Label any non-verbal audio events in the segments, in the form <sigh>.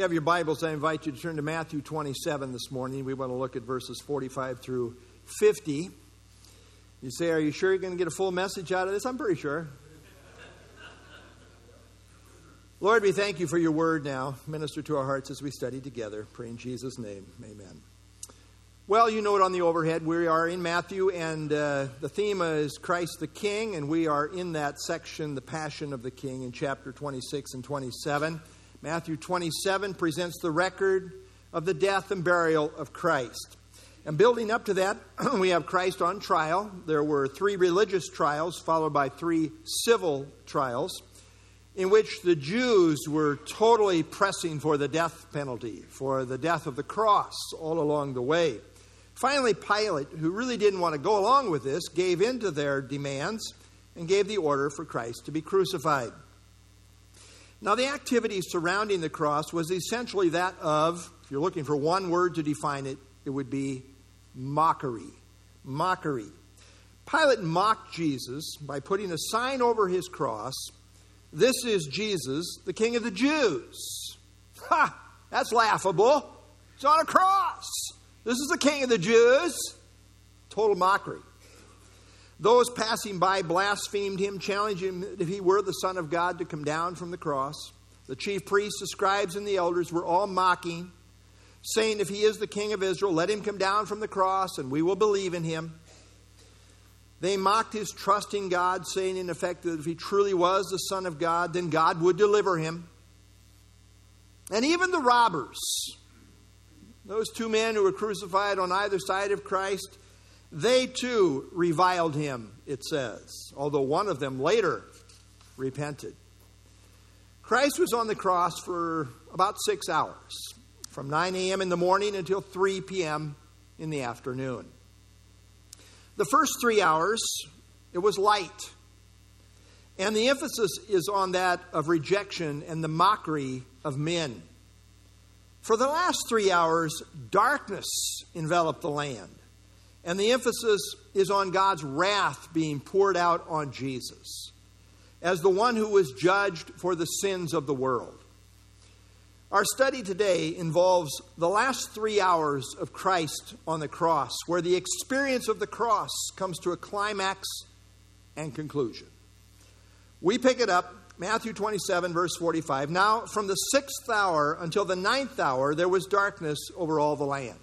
you have your Bibles, I invite you to turn to Matthew 27 this morning. We want to look at verses 45 through 50. You say, Are you sure you're going to get a full message out of this? I'm pretty sure. Lord, we thank you for your word now. Minister to our hearts as we study together. Pray in Jesus' name. Amen. Well, you know it on the overhead. We are in Matthew, and uh, the theme is Christ the King, and we are in that section, The Passion of the King, in chapter 26 and 27. Matthew 27 presents the record of the death and burial of Christ. And building up to that, <clears throat> we have Christ on trial. There were three religious trials, followed by three civil trials, in which the Jews were totally pressing for the death penalty, for the death of the cross all along the way. Finally, Pilate, who really didn't want to go along with this, gave in to their demands and gave the order for Christ to be crucified. Now, the activity surrounding the cross was essentially that of, if you're looking for one word to define it, it would be mockery. Mockery. Pilate mocked Jesus by putting a sign over his cross This is Jesus, the King of the Jews. Ha! That's laughable. It's on a cross. This is the King of the Jews. Total mockery. Those passing by blasphemed him, challenging him if he were the Son of God to come down from the cross. The chief priests, the scribes, and the elders were all mocking, saying, If he is the King of Israel, let him come down from the cross, and we will believe in him. They mocked his trust in God, saying, in effect, that if he truly was the Son of God, then God would deliver him. And even the robbers, those two men who were crucified on either side of Christ, they too reviled him, it says, although one of them later repented. Christ was on the cross for about six hours, from 9 a.m. in the morning until 3 p.m. in the afternoon. The first three hours, it was light. And the emphasis is on that of rejection and the mockery of men. For the last three hours, darkness enveloped the land. And the emphasis is on God's wrath being poured out on Jesus as the one who was judged for the sins of the world. Our study today involves the last three hours of Christ on the cross, where the experience of the cross comes to a climax and conclusion. We pick it up, Matthew 27, verse 45. Now, from the sixth hour until the ninth hour, there was darkness over all the land.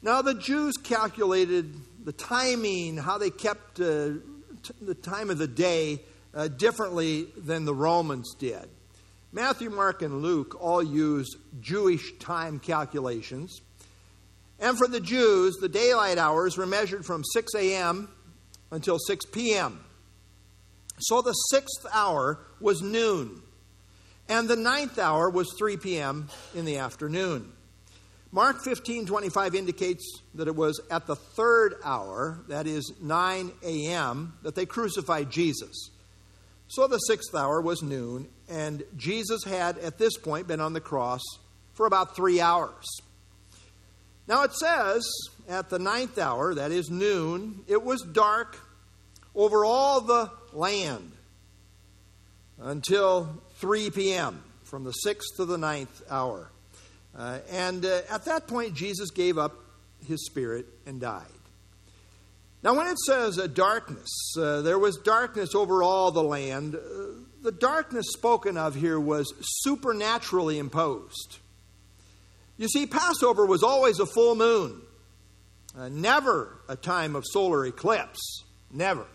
Now, the Jews calculated the timing, how they kept uh, t- the time of the day uh, differently than the Romans did. Matthew, Mark, and Luke all use Jewish time calculations. And for the Jews, the daylight hours were measured from 6 a.m. until 6 p.m. So the sixth hour was noon, and the ninth hour was 3 p.m. in the afternoon. Mark 15 25 indicates that it was at the third hour, that is 9 a.m., that they crucified Jesus. So the sixth hour was noon, and Jesus had at this point been on the cross for about three hours. Now it says at the ninth hour, that is noon, it was dark over all the land until 3 p.m., from the sixth to the ninth hour. Uh, and uh, at that point, Jesus gave up his spirit and died. Now, when it says uh, darkness, uh, there was darkness over all the land, uh, the darkness spoken of here was supernaturally imposed. You see, Passover was always a full moon, never a time of solar eclipse. Never.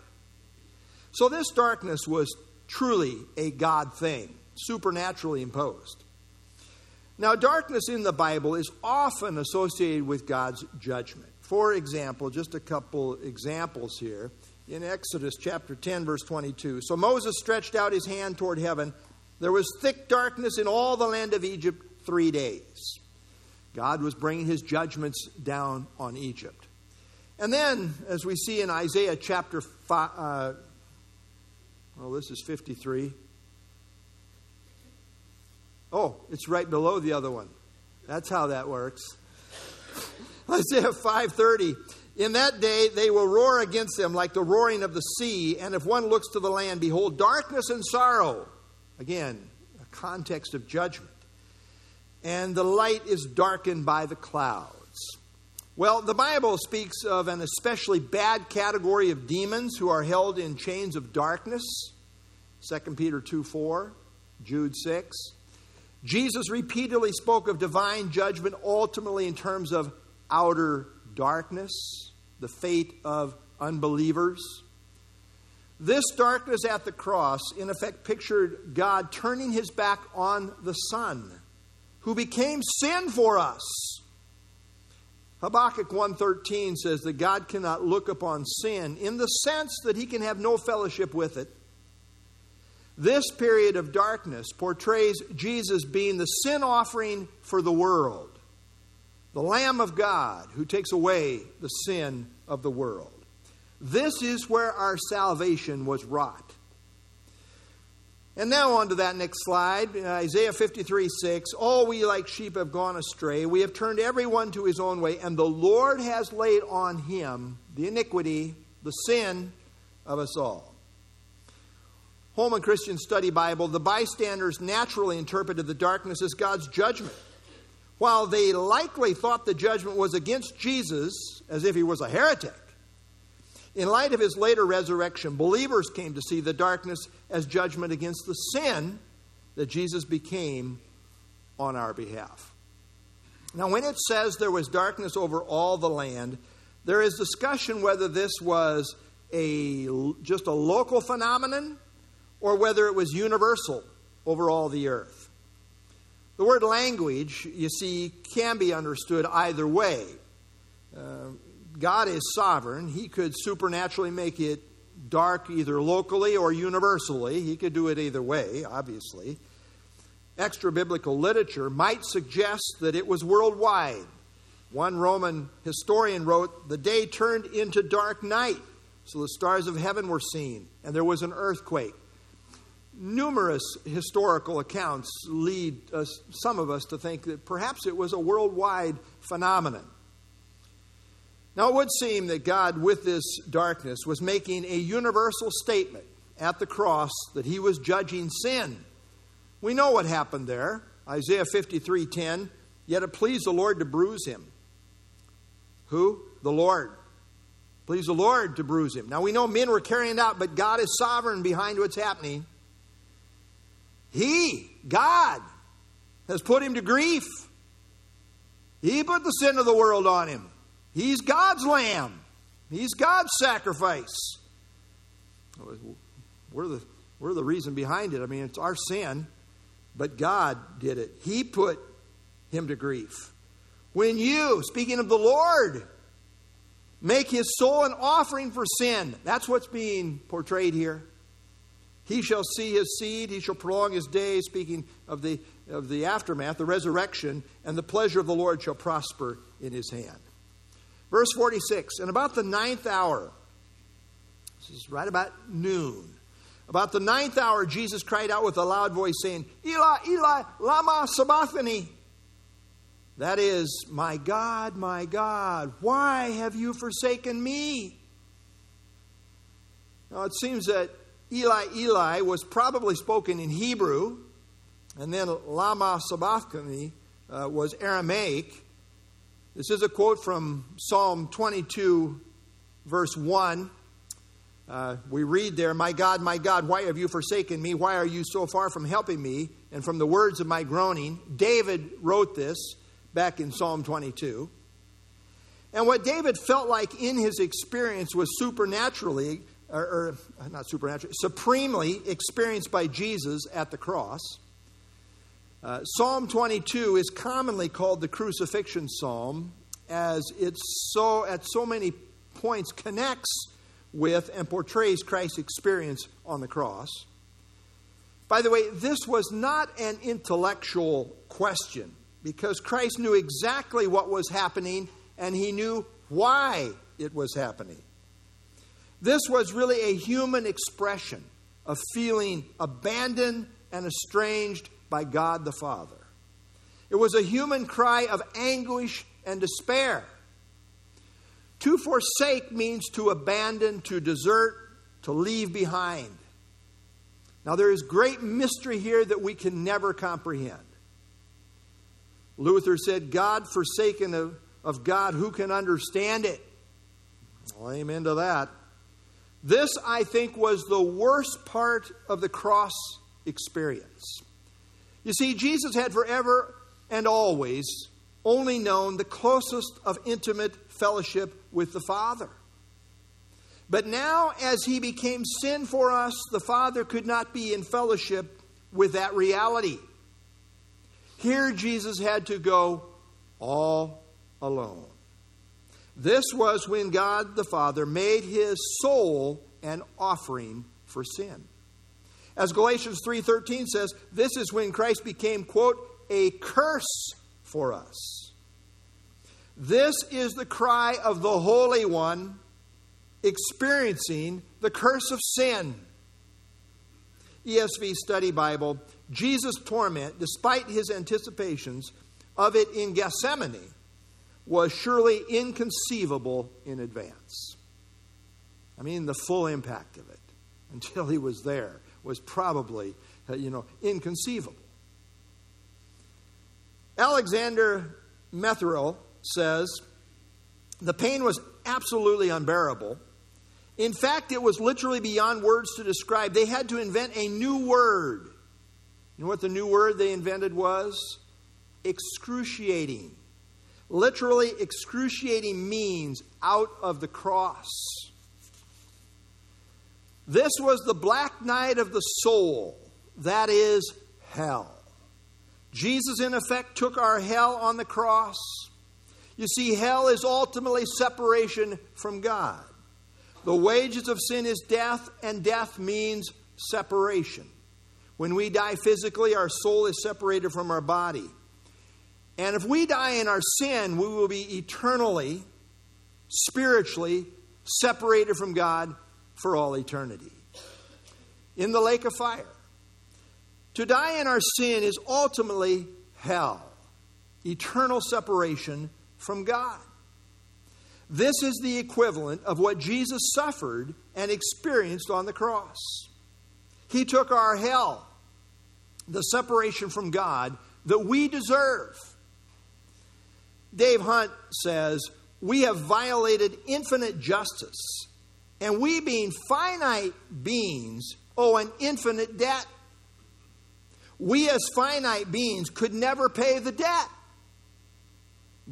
So, this darkness was truly a God thing, supernaturally imposed. Now, darkness in the Bible is often associated with God's judgment. For example, just a couple examples here. In Exodus chapter 10, verse 22. So Moses stretched out his hand toward heaven. There was thick darkness in all the land of Egypt three days. God was bringing his judgments down on Egypt. And then, as we see in Isaiah chapter 5, uh, well, this is 53. Oh, it's right below the other one. That's how that works. <laughs> Isaiah 5:30. In that day they will roar against them like the roaring of the sea, and if one looks to the land, behold darkness and sorrow. Again, a context of judgment. and the light is darkened by the clouds. Well, the Bible speaks of an especially bad category of demons who are held in chains of darkness. 2 Peter 2 4, Jude 6. Jesus repeatedly spoke of divine judgment ultimately in terms of outer darkness, the fate of unbelievers. This darkness at the cross, in effect, pictured God turning his back on the Son, who became sin for us. Habakkuk 1:13 says that God cannot look upon sin in the sense that he can have no fellowship with it. This period of darkness portrays Jesus being the sin offering for the world, the Lamb of God who takes away the sin of the world. This is where our salvation was wrought. And now on to that next slide, Isaiah 53 6. All we like sheep have gone astray. We have turned everyone to his own way, and the Lord has laid on him the iniquity, the sin of us all. Holman Christian Study Bible, the bystanders naturally interpreted the darkness as God's judgment. While they likely thought the judgment was against Jesus, as if he was a heretic, in light of his later resurrection, believers came to see the darkness as judgment against the sin that Jesus became on our behalf. Now, when it says there was darkness over all the land, there is discussion whether this was a, just a local phenomenon or whether it was universal over all the earth. The word language, you see, can be understood either way. Uh, God is sovereign. He could supernaturally make it dark either locally or universally. He could do it either way, obviously. Extra biblical literature might suggest that it was worldwide. One Roman historian wrote, The day turned into dark night, so the stars of heaven were seen, and there was an earthquake. Numerous historical accounts lead us, some of us to think that perhaps it was a worldwide phenomenon. Now, it would seem that God, with this darkness, was making a universal statement at the cross that he was judging sin. We know what happened there. Isaiah 53:10, yet it pleased the Lord to bruise him. Who? The Lord. Please the Lord to bruise him. Now we know men were carrying it out, but God is sovereign behind what's happening. He, God, has put him to grief. He put the sin of the world on him. He's God's lamb, He's God's sacrifice. We're the, we're the reason behind it. I mean, it's our sin, but God did it. He put him to grief. When you, speaking of the Lord, make his soul an offering for sin, that's what's being portrayed here. He shall see his seed, he shall prolong his days, speaking of the, of the aftermath, the resurrection, and the pleasure of the Lord shall prosper in his hand. Verse 46 And about the ninth hour, this is right about noon, about the ninth hour, Jesus cried out with a loud voice, saying, Eli, Eli, Lama Sabachthani. That is, My God, my God, why have you forsaken me? Now it seems that Eli, Eli was probably spoken in Hebrew, and then Lama Sabachthani uh, was Aramaic. This is a quote from Psalm 22, verse 1. Uh, we read there, My God, my God, why have you forsaken me? Why are you so far from helping me? And from the words of my groaning, David wrote this back in Psalm 22. And what David felt like in his experience was supernaturally, or, or not supernaturally, supremely experienced by Jesus at the cross. Uh, psalm 22 is commonly called the crucifixion psalm as it so at so many points connects with and portrays Christ's experience on the cross. By the way, this was not an intellectual question because Christ knew exactly what was happening and he knew why it was happening. This was really a human expression of feeling abandoned and estranged by God the Father. It was a human cry of anguish and despair. To forsake means to abandon, to desert, to leave behind. Now, there is great mystery here that we can never comprehend. Luther said, God forsaken of, of God, who can understand it? Well, amen to that. This, I think, was the worst part of the cross experience. You see, Jesus had forever and always only known the closest of intimate fellowship with the Father. But now, as he became sin for us, the Father could not be in fellowship with that reality. Here, Jesus had to go all alone. This was when God the Father made his soul an offering for sin. As Galatians 3:13 says, this is when Christ became quote a curse for us. This is the cry of the Holy One experiencing the curse of sin. ESV Study Bible, Jesus' torment, despite his anticipations of it in Gethsemane, was surely inconceivable in advance. I mean, the full impact of it <laughs> until he was there was probably, uh, you know, inconceivable. Alexander Metherell says the pain was absolutely unbearable. In fact, it was literally beyond words to describe. They had to invent a new word. You know what the new word they invented was? Excruciating. Literally, excruciating means out of the cross. This was the black night of the soul, that is, hell. Jesus, in effect, took our hell on the cross. You see, hell is ultimately separation from God. The wages of sin is death, and death means separation. When we die physically, our soul is separated from our body. And if we die in our sin, we will be eternally, spiritually separated from God for all eternity in the lake of fire. To die in our sin is ultimately hell, eternal separation from God. This is the equivalent of what Jesus suffered and experienced on the cross. He took our hell, the separation from God that we deserve. Dave Hunt says, We have violated infinite justice, and we, being finite beings, owe an infinite debt. We, as finite beings, could never pay the debt.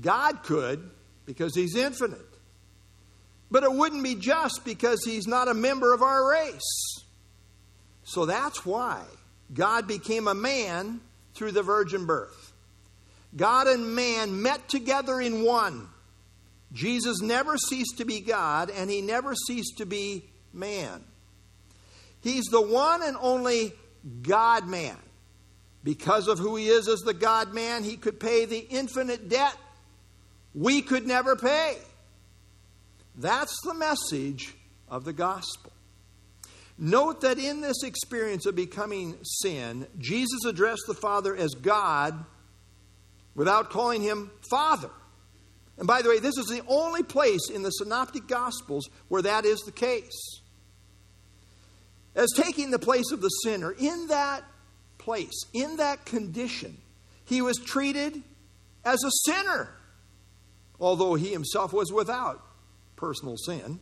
God could because He's infinite. But it wouldn't be just because He's not a member of our race. So that's why God became a man through the virgin birth. God and man met together in one. Jesus never ceased to be God, and He never ceased to be man. He's the one and only God man. Because of who he is as the God man, he could pay the infinite debt we could never pay. That's the message of the gospel. Note that in this experience of becoming sin, Jesus addressed the Father as God without calling him Father. And by the way, this is the only place in the Synoptic Gospels where that is the case as taking the place of the sinner. In that place, in that condition, he was treated as a sinner, although he himself was without personal sin.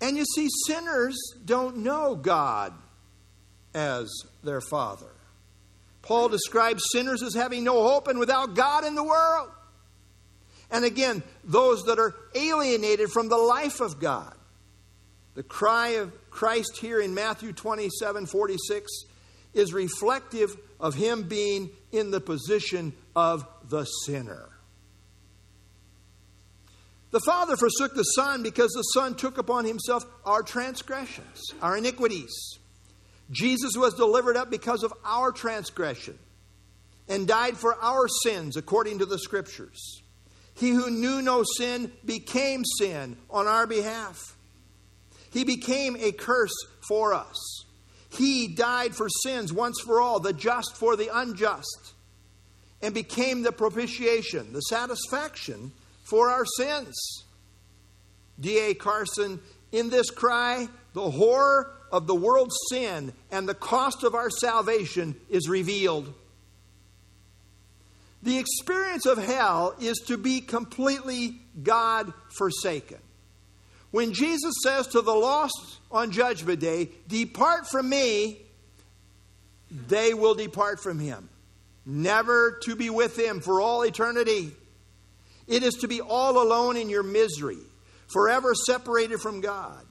And you see, sinners don't know God as their Father. Paul describes sinners as having no hope and without God in the world. And again, those that are alienated from the life of God. The cry of Christ here in Matthew 27 46 is reflective of him being in the position of the sinner. The Father forsook the Son because the Son took upon himself our transgressions, our iniquities. Jesus was delivered up because of our transgression and died for our sins according to the Scriptures. He who knew no sin became sin on our behalf he became a curse for us. He died for sins once for all, the just for the unjust, and became the propitiation, the satisfaction for our sins. D.A. Carson, in this cry, the horror of the world's sin and the cost of our salvation is revealed. The experience of hell is to be completely God forsaken. When Jesus says to the lost on Judgment Day, Depart from me, they will depart from him, never to be with him for all eternity. It is to be all alone in your misery, forever separated from God.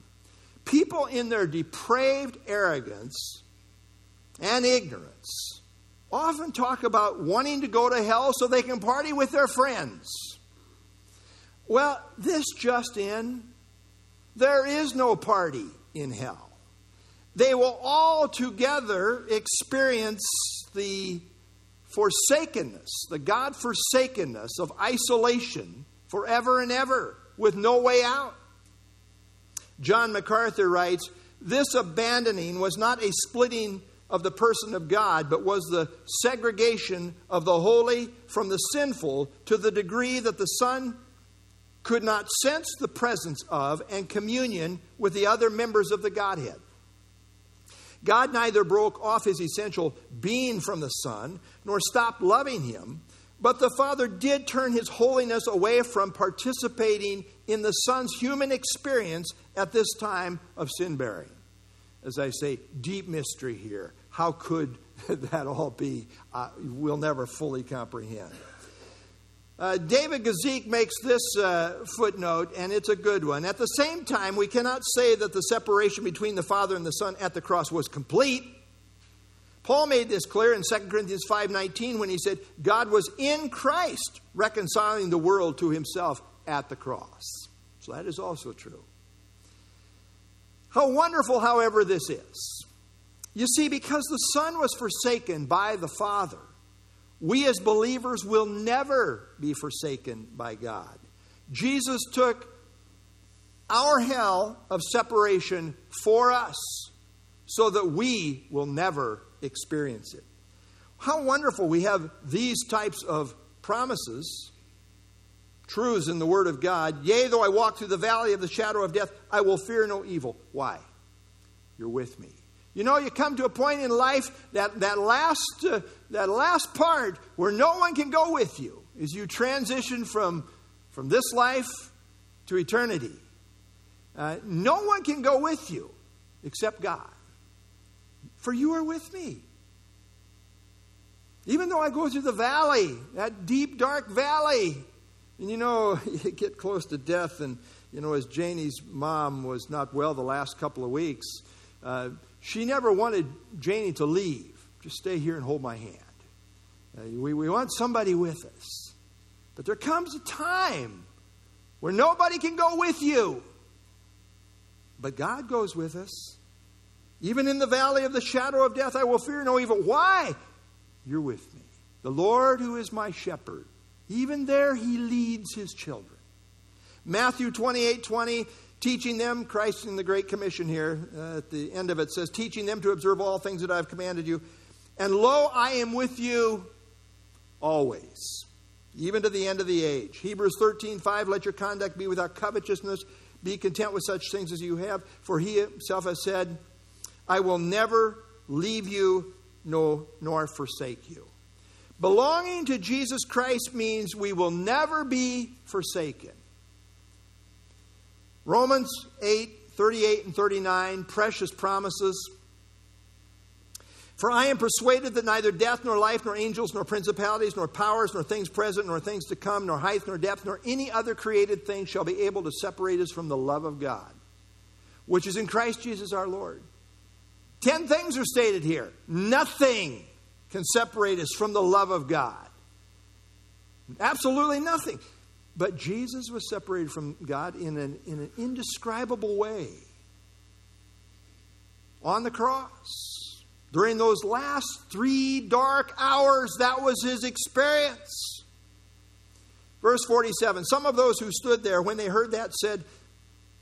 People in their depraved arrogance and ignorance often talk about wanting to go to hell so they can party with their friends. Well, this just in, there is no party in hell. They will all together experience the forsakenness, the God forsakenness of isolation forever and ever with no way out. John MacArthur writes This abandoning was not a splitting of the person of God, but was the segregation of the holy from the sinful to the degree that the Son could not sense the presence of and communion with the other members of the Godhead. God neither broke off his essential being from the Son nor stopped loving him, but the Father did turn his holiness away from participating in the Son's human experience at this time of sin bearing. As I say, deep mystery here. How could <laughs> that all be? Uh, we'll never fully comprehend. Uh, David Guzik makes this uh, footnote, and it's a good one. At the same time, we cannot say that the separation between the Father and the Son at the cross was complete. Paul made this clear in 2 Corinthians 5:19 when he said, "God was in Christ reconciling the world to himself at the cross." So that is also true. How wonderful, however, this is. You see, because the Son was forsaken by the Father, we as believers will never be forsaken by God. Jesus took our hell of separation for us so that we will never experience it. How wonderful we have these types of promises, truths in the Word of God. Yea, though I walk through the valley of the shadow of death, I will fear no evil. Why? You're with me. You know, you come to a point in life that that last uh, that last part where no one can go with you is you transition from from this life to eternity. Uh, no one can go with you except God. For you are with me. Even though I go through the valley, that deep, dark valley, and you know, <laughs> you get close to death, and you know, as Janie's mom was not well the last couple of weeks, uh, she never wanted Janie to leave. Just stay here and hold my hand. Uh, we, we want somebody with us. But there comes a time where nobody can go with you. But God goes with us. Even in the valley of the shadow of death, I will fear no evil. Why? You're with me. The Lord, who is my shepherd, even there he leads his children. Matthew 28 20 teaching them, Christ in the Great Commission here uh, at the end of it says, teaching them to observe all things that I have commanded you. And lo, I am with you always, even to the end of the age. Hebrews 13, 5, let your conduct be without covetousness. Be content with such things as you have, for he himself has said, I will never leave you nor, nor forsake you. Belonging to Jesus Christ means we will never be forsaken. Romans 8, 38 and 39, precious promises. For I am persuaded that neither death, nor life, nor angels, nor principalities, nor powers, nor things present, nor things to come, nor height, nor depth, nor any other created thing shall be able to separate us from the love of God, which is in Christ Jesus our Lord. Ten things are stated here. Nothing can separate us from the love of God. Absolutely nothing. But Jesus was separated from God in an, in an indescribable way on the cross. During those last three dark hours, that was his experience. Verse 47 Some of those who stood there, when they heard that, said,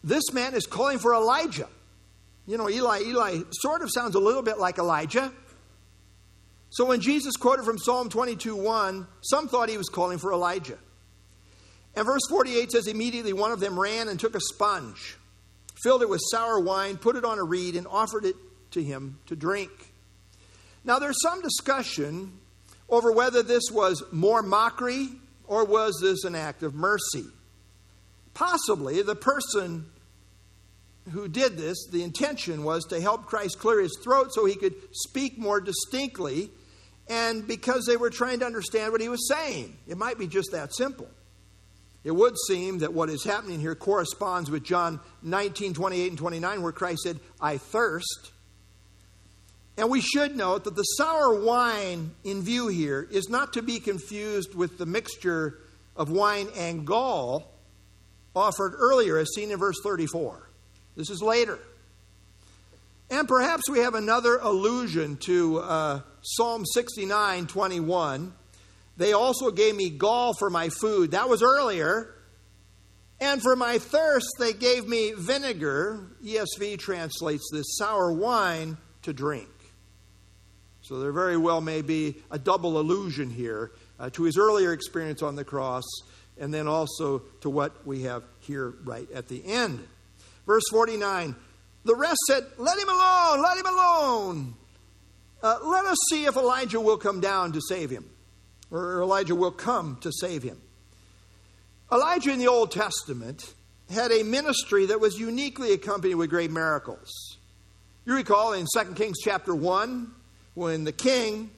This man is calling for Elijah. You know, Eli, Eli sort of sounds a little bit like Elijah. So when Jesus quoted from Psalm 22 1, some thought he was calling for Elijah. And verse 48 says, Immediately one of them ran and took a sponge, filled it with sour wine, put it on a reed, and offered it to him to drink. Now, there's some discussion over whether this was more mockery or was this an act of mercy. Possibly the person who did this, the intention was to help Christ clear his throat so he could speak more distinctly, and because they were trying to understand what he was saying. It might be just that simple. It would seem that what is happening here corresponds with John 19, 28, and 29, where Christ said, I thirst. And we should note that the sour wine in view here is not to be confused with the mixture of wine and gall offered earlier, as seen in verse 34. This is later. And perhaps we have another allusion to uh, Psalm 69 21. They also gave me gall for my food. That was earlier. And for my thirst, they gave me vinegar. ESV translates this sour wine to drink. So there very well may be a double allusion here uh, to his earlier experience on the cross and then also to what we have here right at the end. Verse 49 The rest said, Let him alone, let him alone. Uh, let us see if Elijah will come down to save him, or Elijah will come to save him. Elijah in the Old Testament had a ministry that was uniquely accompanied with great miracles. You recall in 2 Kings chapter 1, when the king,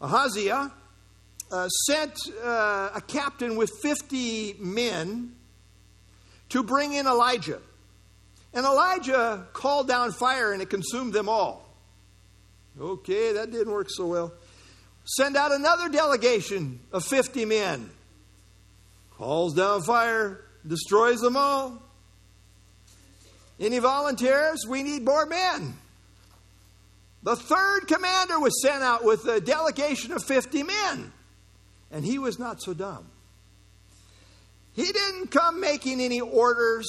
Ahaziah, uh, sent uh, a captain with 50 men to bring in Elijah. And Elijah called down fire and it consumed them all. Okay, that didn't work so well. Send out another delegation of 50 men. Calls down fire, destroys them all. Any volunteers? We need more men. The third commander was sent out with a delegation of 50 men, and he was not so dumb. He didn't come making any orders,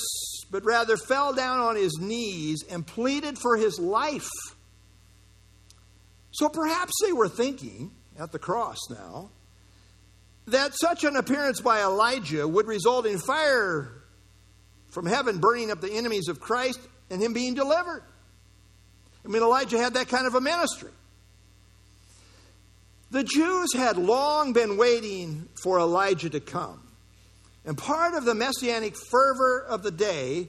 but rather fell down on his knees and pleaded for his life. So perhaps they were thinking at the cross now that such an appearance by Elijah would result in fire from heaven burning up the enemies of Christ and him being delivered. I mean, Elijah had that kind of a ministry. The Jews had long been waiting for Elijah to come. And part of the messianic fervor of the day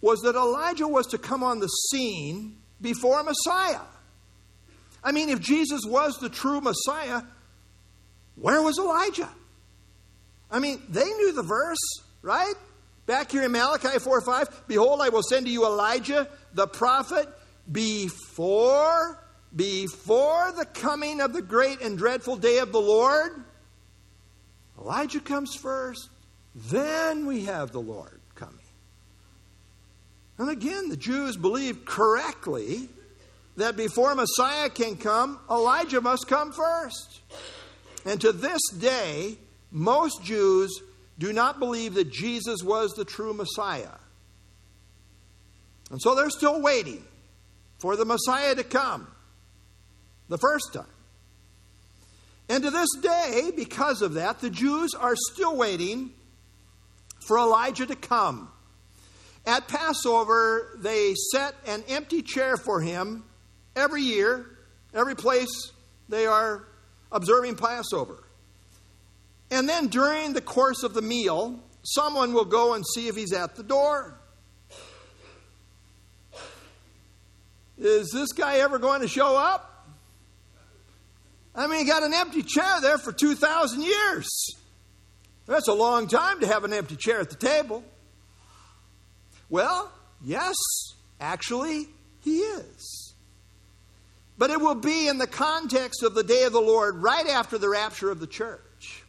was that Elijah was to come on the scene before Messiah. I mean, if Jesus was the true Messiah, where was Elijah? I mean, they knew the verse, right? Back here in Malachi 4 5, behold, I will send to you Elijah, the prophet, before before the coming of the great and dreadful day of the Lord, Elijah comes first. Then we have the Lord coming. And again, the Jews believed correctly that before Messiah can come, Elijah must come first. And to this day, most Jews do not believe that Jesus was the true Messiah. And so they're still waiting for the Messiah to come the first time. And to this day, because of that, the Jews are still waiting for Elijah to come. At Passover, they set an empty chair for him every year, every place they are observing Passover. And then during the course of the meal, someone will go and see if he's at the door. Is this guy ever going to show up? I mean, he got an empty chair there for 2,000 years. That's a long time to have an empty chair at the table. Well, yes, actually, he is. But it will be in the context of the day of the Lord right after the rapture of the church.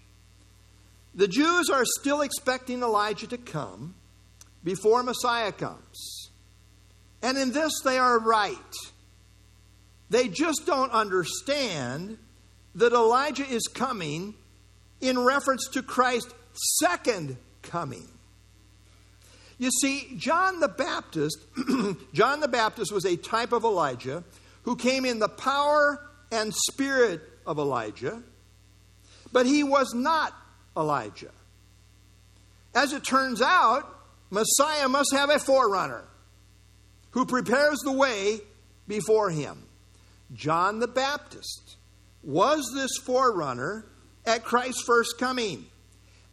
The Jews are still expecting Elijah to come before Messiah comes. And in this, they are right. They just don't understand that Elijah is coming in reference to Christ's second coming. You see, John the Baptist, <clears throat> John the Baptist was a type of Elijah who came in the power and spirit of Elijah, but he was not Elijah. As it turns out, Messiah must have a forerunner who prepares the way before him. John the Baptist was this forerunner at Christ's first coming.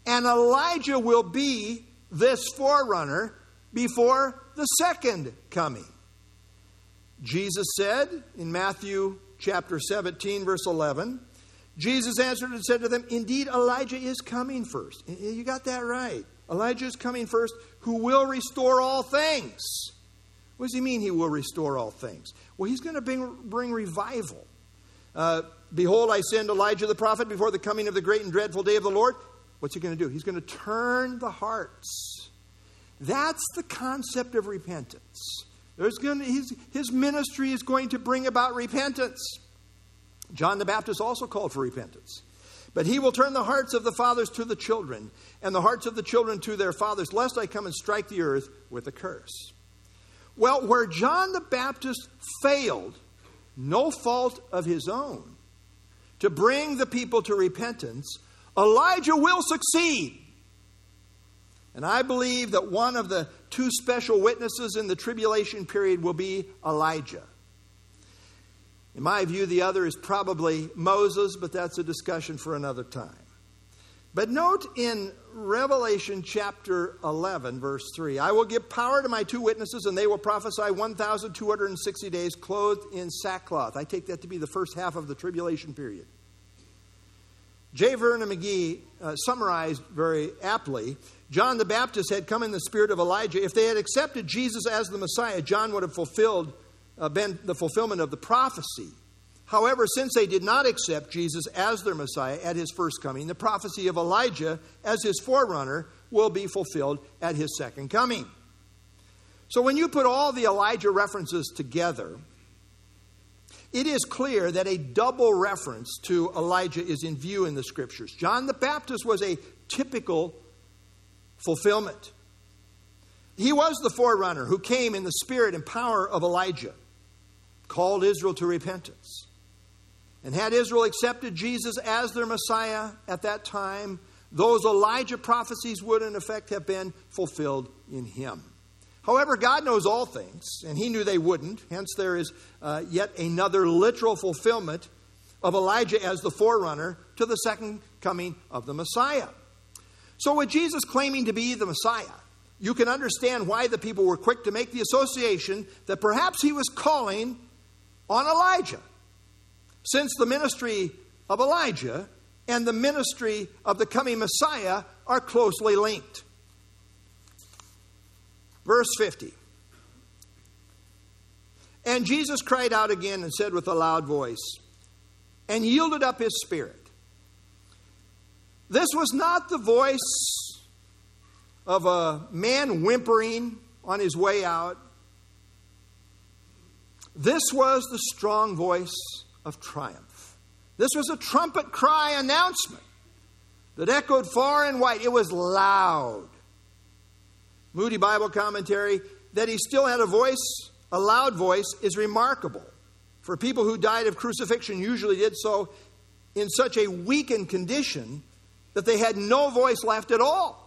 And Elijah will be this forerunner before the second coming. Jesus said in Matthew chapter 17, verse 11, Jesus answered and said to them, Indeed, Elijah is coming first. You got that right. Elijah is coming first, who will restore all things. What does he mean he will restore all things? Well, he's going to bring, bring revival. Uh, Behold, I send Elijah the prophet before the coming of the great and dreadful day of the Lord. What's he going to do? He's going to turn the hearts. That's the concept of repentance. There's going to, his, his ministry is going to bring about repentance. John the Baptist also called for repentance. But he will turn the hearts of the fathers to the children, and the hearts of the children to their fathers, lest I come and strike the earth with a curse. Well, where John the Baptist failed, no fault of his own, to bring the people to repentance, Elijah will succeed. And I believe that one of the two special witnesses in the tribulation period will be Elijah. In my view, the other is probably Moses, but that's a discussion for another time. But note in Revelation chapter 11, verse 3 I will give power to my two witnesses, and they will prophesy 1,260 days clothed in sackcloth. I take that to be the first half of the tribulation period. J. Vernon McGee uh, summarized very aptly John the Baptist had come in the spirit of Elijah. If they had accepted Jesus as the Messiah, John would have fulfilled, uh, been the fulfillment of the prophecy. However, since they did not accept Jesus as their Messiah at his first coming, the prophecy of Elijah as his forerunner will be fulfilled at his second coming. So when you put all the Elijah references together, it is clear that a double reference to Elijah is in view in the scriptures. John the Baptist was a typical fulfillment. He was the forerunner who came in the spirit and power of Elijah, called Israel to repentance. And had Israel accepted Jesus as their Messiah at that time, those Elijah prophecies would in effect have been fulfilled in him. However, God knows all things, and He knew they wouldn't. Hence, there is uh, yet another literal fulfillment of Elijah as the forerunner to the second coming of the Messiah. So, with Jesus claiming to be the Messiah, you can understand why the people were quick to make the association that perhaps he was calling on Elijah. Since the ministry of Elijah and the ministry of the coming Messiah are closely linked. Verse 50. And Jesus cried out again and said with a loud voice, and yielded up his spirit. This was not the voice of a man whimpering on his way out. This was the strong voice of triumph. This was a trumpet cry announcement that echoed far and wide. It was loud. Moody Bible commentary, that he still had a voice, a loud voice, is remarkable. For people who died of crucifixion, usually did so in such a weakened condition that they had no voice left at all.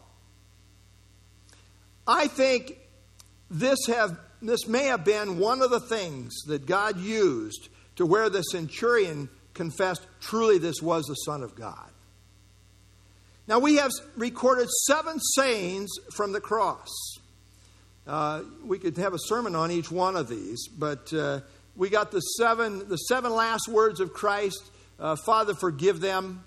I think this, have, this may have been one of the things that God used to where the centurion confessed, truly, this was the Son of God. Now, we have recorded seven sayings from the cross. Uh, we could have a sermon on each one of these, but uh, we got the seven, the seven last words of Christ uh, Father, forgive them.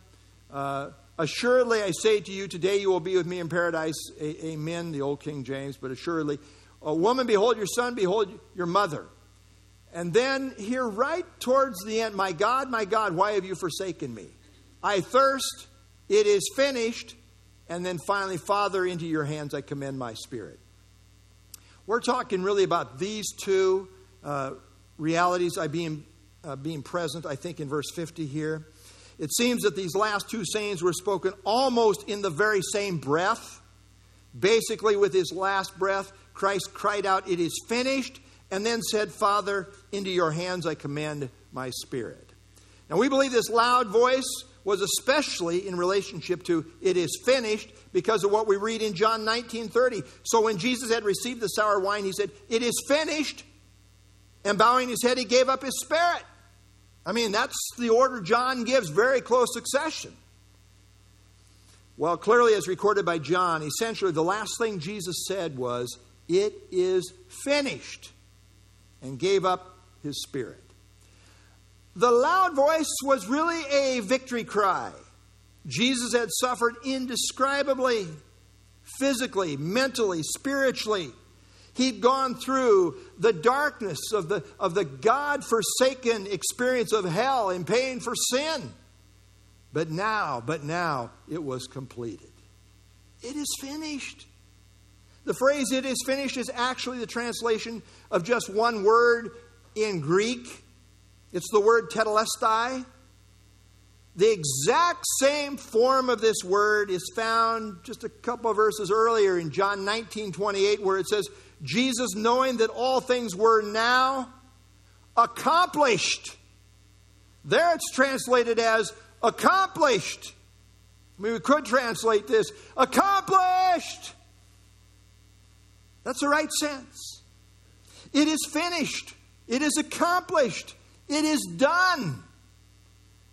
Uh, assuredly, I say to you, today you will be with me in paradise. A- amen, the old King James, but assuredly. A woman, behold your son, behold your mother. And then here, right towards the end, my God, my God, why have you forsaken me? I thirst. It is finished. And then finally, Father, into your hands I commend my spirit. We're talking really about these two uh, realities I being, uh, being present, I think, in verse 50 here. It seems that these last two sayings were spoken almost in the very same breath. Basically, with his last breath, Christ cried out, It is finished, and then said, Father, into your hands I commend my spirit. Now, we believe this loud voice was especially in relationship to it is finished because of what we read in John 19:30. So when Jesus had received the sour wine, he said, "It is finished." And bowing his head, he gave up his spirit. I mean, that's the order John gives, very close succession. Well, clearly, as recorded by John, essentially the last thing Jesus said was, It is finished, and gave up his spirit. The loud voice was really a victory cry. Jesus had suffered indescribably, physically, mentally, spiritually. He'd gone through the darkness of the, of the God forsaken experience of hell and paying for sin. But now, but now, it was completed. It is finished. The phrase it is finished is actually the translation of just one word in Greek. It's the word tetelestai. The exact same form of this word is found just a couple of verses earlier in John 19 28, where it says, Jesus, knowing that all things were now accomplished. There it's translated as accomplished. I mean, we could translate this accomplished. That's the right sense. It is finished, it is accomplished, it is done.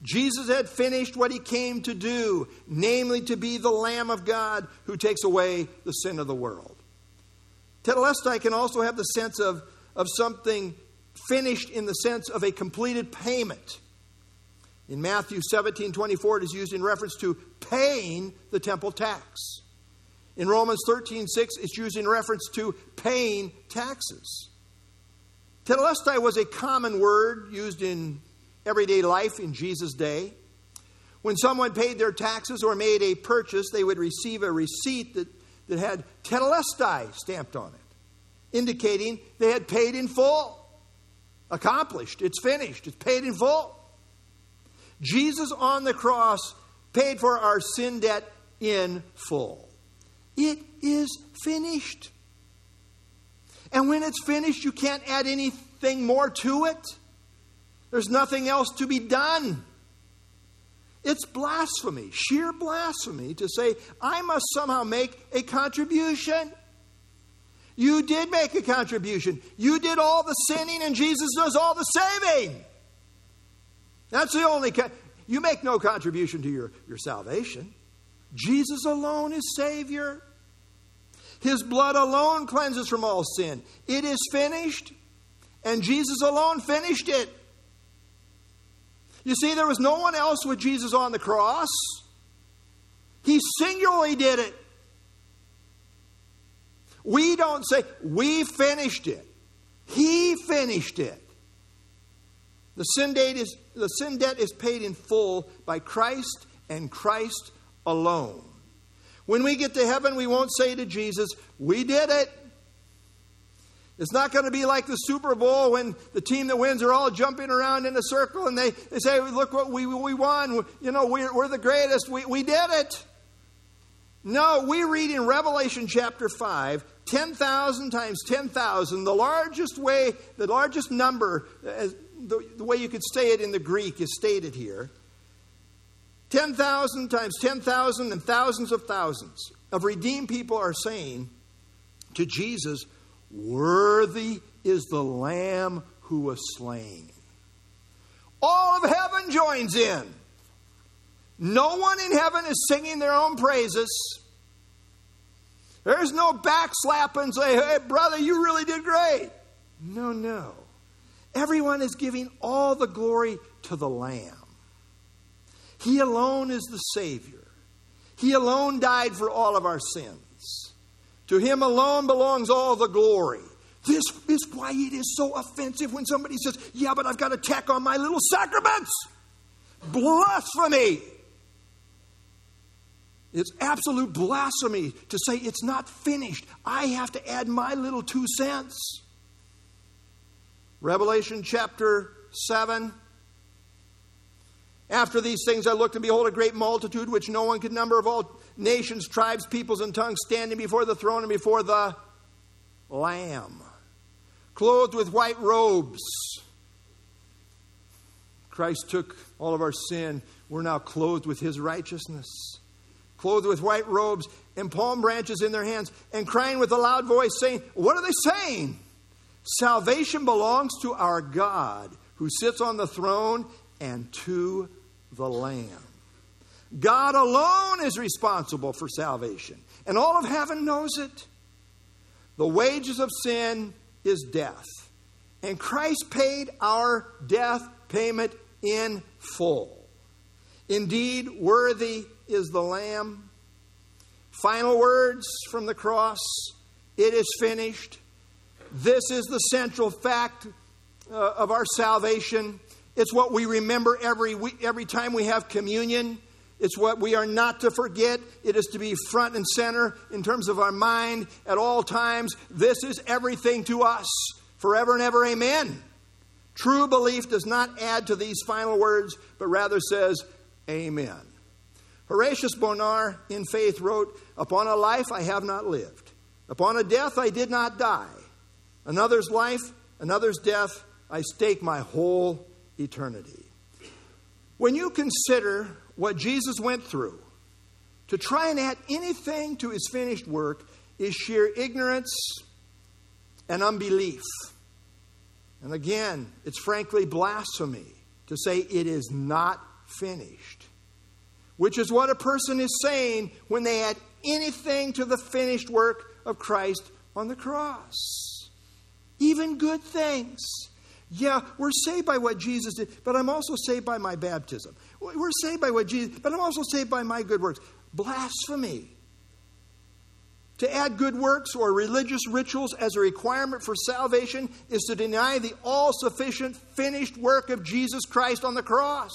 Jesus had finished what he came to do, namely to be the Lamb of God who takes away the sin of the world. Tetelestai can also have the sense of, of something finished in the sense of a completed payment. In Matthew 17 24, it is used in reference to paying the temple tax. In Romans 13 6, it's used in reference to paying taxes. Tetelestai was a common word used in everyday life in Jesus' day. When someone paid their taxes or made a purchase, they would receive a receipt that, that had tetelestai stamped on it, indicating they had paid in full. Accomplished. It's finished. It's paid in full. Jesus on the cross paid for our sin debt in full. It is finished. And when it's finished, you can't add anything more to it. There's nothing else to be done. It's blasphemy, sheer blasphemy, to say, I must somehow make a contribution. You did make a contribution. You did all the sinning, and Jesus does all the saving. That's the only. Con- you make no contribution to your, your salvation. Jesus alone is Savior. His blood alone cleanses from all sin. It is finished, and Jesus alone finished it. You see, there was no one else with Jesus on the cross. He singularly did it. We don't say, we finished it. He finished it. The sin, debt is, the sin debt is paid in full by Christ and Christ alone. When we get to heaven, we won't say to Jesus, We did it. It's not going to be like the Super Bowl when the team that wins are all jumping around in a circle and they, they say, Look what we, we won. You know, we're, we're the greatest. We, we did it. No, we read in Revelation chapter 5 10,000 times 10,000, the largest way, the largest number, uh, the, the way you could say it in the Greek is stated here. 10,000 times 10,000 and thousands of thousands of redeemed people are saying to Jesus, Worthy is the Lamb who was slain. All of heaven joins in. No one in heaven is singing their own praises. There's no backslap and say, hey, brother, you really did great. No, no. Everyone is giving all the glory to the Lamb. He alone is the Savior. He alone died for all of our sins. To Him alone belongs all the glory. This is why it is so offensive when somebody says, Yeah, but I've got to tack on my little sacraments. Blasphemy. It's absolute blasphemy to say it's not finished. I have to add my little two cents. Revelation chapter 7 after these things I looked, and behold, a great multitude which no one could number of all nations, tribes, peoples, and tongues standing before the throne and before the Lamb, clothed with white robes. Christ took all of our sin. We're now clothed with his righteousness. Clothed with white robes and palm branches in their hands, and crying with a loud voice, saying, What are they saying? Salvation belongs to our God who sits on the throne and to the Lamb. God alone is responsible for salvation, and all of heaven knows it. The wages of sin is death, and Christ paid our death payment in full. Indeed, worthy is the Lamb. Final words from the cross it is finished. This is the central fact uh, of our salvation. It's what we remember every, week, every time we have communion. It's what we are not to forget. It is to be front and center in terms of our mind at all times. This is everything to us forever and ever. Amen. True belief does not add to these final words, but rather says, Amen. Horatius Bonar in faith wrote, Upon a life I have not lived, upon a death I did not die. Another's life, another's death, I stake my whole eternity. When you consider what Jesus went through to try and add anything to his finished work is sheer ignorance and unbelief. And again, it's frankly blasphemy to say it is not finished, which is what a person is saying when they add anything to the finished work of Christ on the cross. Even good things. Yeah, we're saved by what Jesus did, but I'm also saved by my baptism. We're saved by what Jesus, but I'm also saved by my good works. Blasphemy. To add good works or religious rituals as a requirement for salvation is to deny the all sufficient finished work of Jesus Christ on the cross.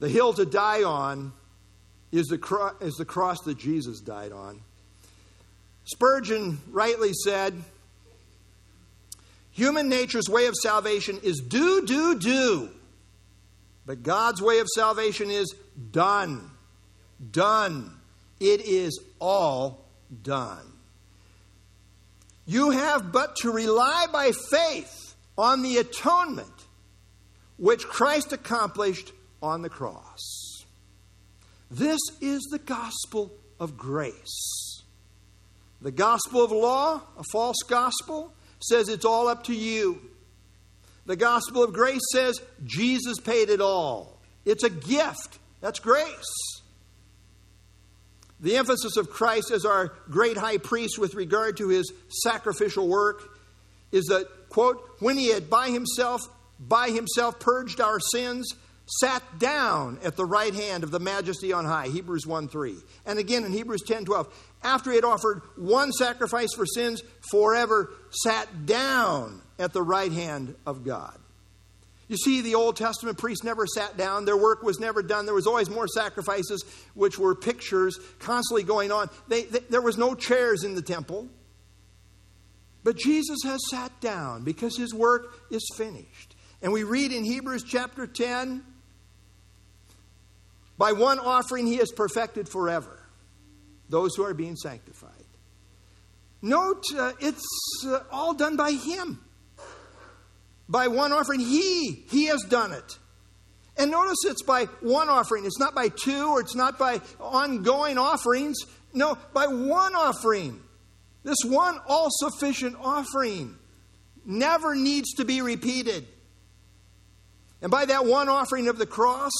The hill to die on is the, cro- is the cross that Jesus died on. Spurgeon rightly said, Human nature's way of salvation is do, do, do. But God's way of salvation is done. Done. It is all done. You have but to rely by faith on the atonement which Christ accomplished on the cross. This is the gospel of grace. The gospel of law, a false gospel, says it's all up to you. The gospel of grace says Jesus paid it all. It's a gift. That's grace. The emphasis of Christ as our great high priest with regard to his sacrificial work is that, quote, when he had by himself, by himself purged our sins, sat down at the right hand of the majesty on high, Hebrews 1 3. And again in Hebrews 10 12, after he had offered one sacrifice for sins forever, sat down at the right hand of God. You see, the Old Testament priests never sat down. Their work was never done. There was always more sacrifices, which were pictures constantly going on. They, they, there was no chairs in the temple. But Jesus has sat down because his work is finished. And we read in Hebrews chapter 10 by one offering, he has perfected forever those who are being sanctified. Note, uh, it's uh, all done by him. By one offering, he, he has done it. And notice it's by one offering. It's not by two or it's not by ongoing offerings. No, by one offering. This one all sufficient offering never needs to be repeated. And by that one offering of the cross,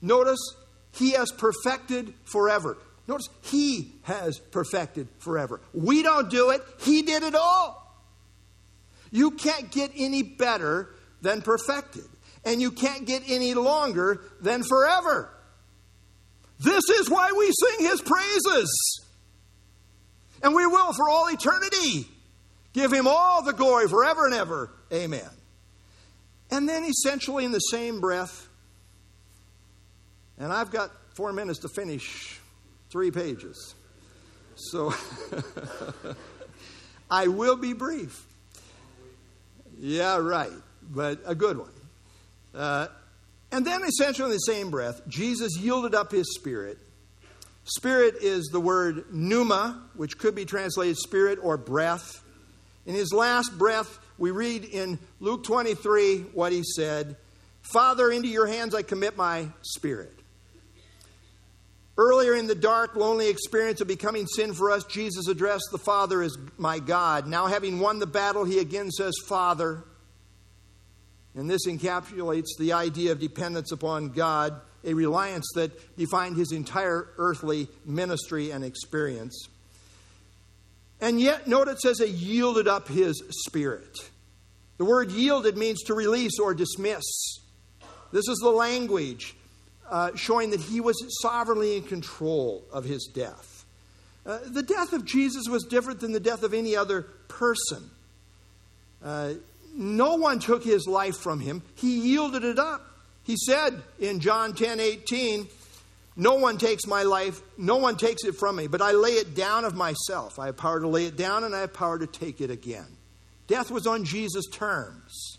Notice, he has perfected forever. Notice, he has perfected forever. We don't do it, he did it all. You can't get any better than perfected, and you can't get any longer than forever. This is why we sing his praises. And we will for all eternity. Give him all the glory forever and ever. Amen. And then, essentially, in the same breath, and I've got four minutes to finish three pages. So <laughs> I will be brief. Yeah, right, but a good one. Uh, and then, essentially, in the same breath, Jesus yielded up his spirit. Spirit is the word pneuma, which could be translated spirit or breath. In his last breath, we read in Luke 23 what he said Father, into your hands I commit my spirit. Earlier in the dark, lonely experience of becoming sin for us, Jesus addressed the Father as my God. Now, having won the battle, he again says, Father. And this encapsulates the idea of dependence upon God, a reliance that defined his entire earthly ministry and experience. And yet, note it says he yielded up his spirit. The word yielded means to release or dismiss. This is the language uh, showing that he was sovereignly in control of his death. Uh, the death of Jesus was different than the death of any other person. Uh, no one took his life from him, he yielded it up. He said in John 10 18, No one takes my life, no one takes it from me, but I lay it down of myself. I have power to lay it down and I have power to take it again. Death was on Jesus' terms.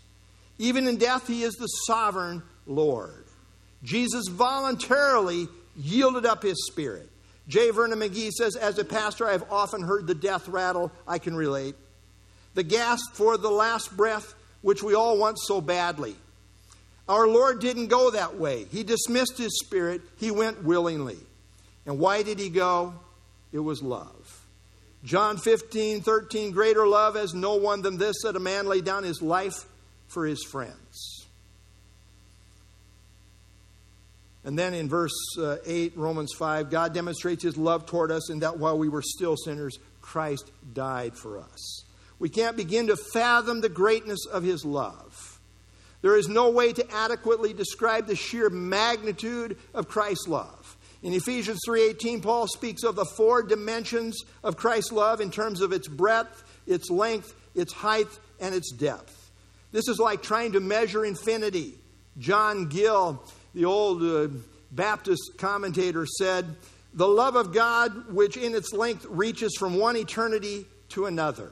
Even in death, he is the sovereign Lord. Jesus voluntarily yielded up his spirit. J. Vernon McGee says, As a pastor, I have often heard the death rattle. I can relate. The gasp for the last breath, which we all want so badly. Our Lord didn't go that way. He dismissed his spirit, he went willingly. And why did he go? It was love. John 15, 13, greater love has no one than this that a man lay down his life for his friends. And then in verse uh, 8, Romans 5, God demonstrates his love toward us in that while we were still sinners, Christ died for us. We can't begin to fathom the greatness of his love. There is no way to adequately describe the sheer magnitude of Christ's love. In Ephesians 3:18 Paul speaks of the four dimensions of Christ's love in terms of its breadth, its length, its height, and its depth. This is like trying to measure infinity. John Gill the old uh, Baptist commentator said, The love of God, which in its length reaches from one eternity to another,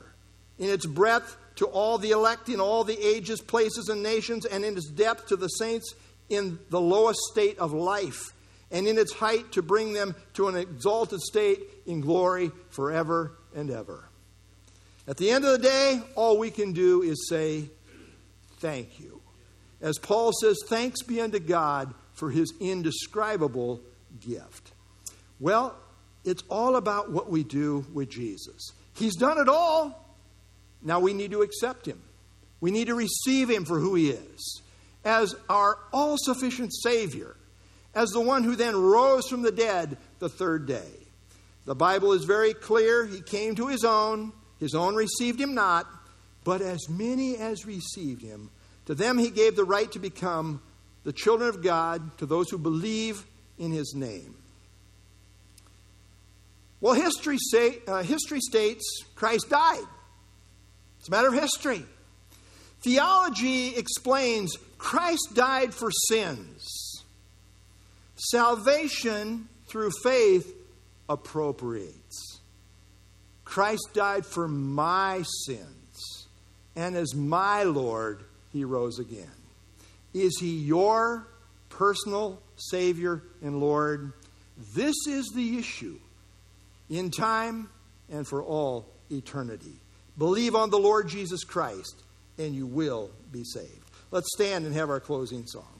in its breadth to all the elect in all the ages, places, and nations, and in its depth to the saints in the lowest state of life, and in its height to bring them to an exalted state in glory forever and ever. At the end of the day, all we can do is say, Thank you. As Paul says, thanks be unto God for his indescribable gift. Well, it's all about what we do with Jesus. He's done it all. Now we need to accept him. We need to receive him for who he is as our all sufficient Savior, as the one who then rose from the dead the third day. The Bible is very clear. He came to his own, his own received him not, but as many as received him, to them he gave the right to become the children of God, to those who believe in his name. Well, history, say, uh, history states Christ died. It's a matter of history. Theology explains Christ died for sins. Salvation through faith appropriates. Christ died for my sins, and as my Lord, he rose again. Is he your personal Savior and Lord? This is the issue in time and for all eternity. Believe on the Lord Jesus Christ, and you will be saved. Let's stand and have our closing song.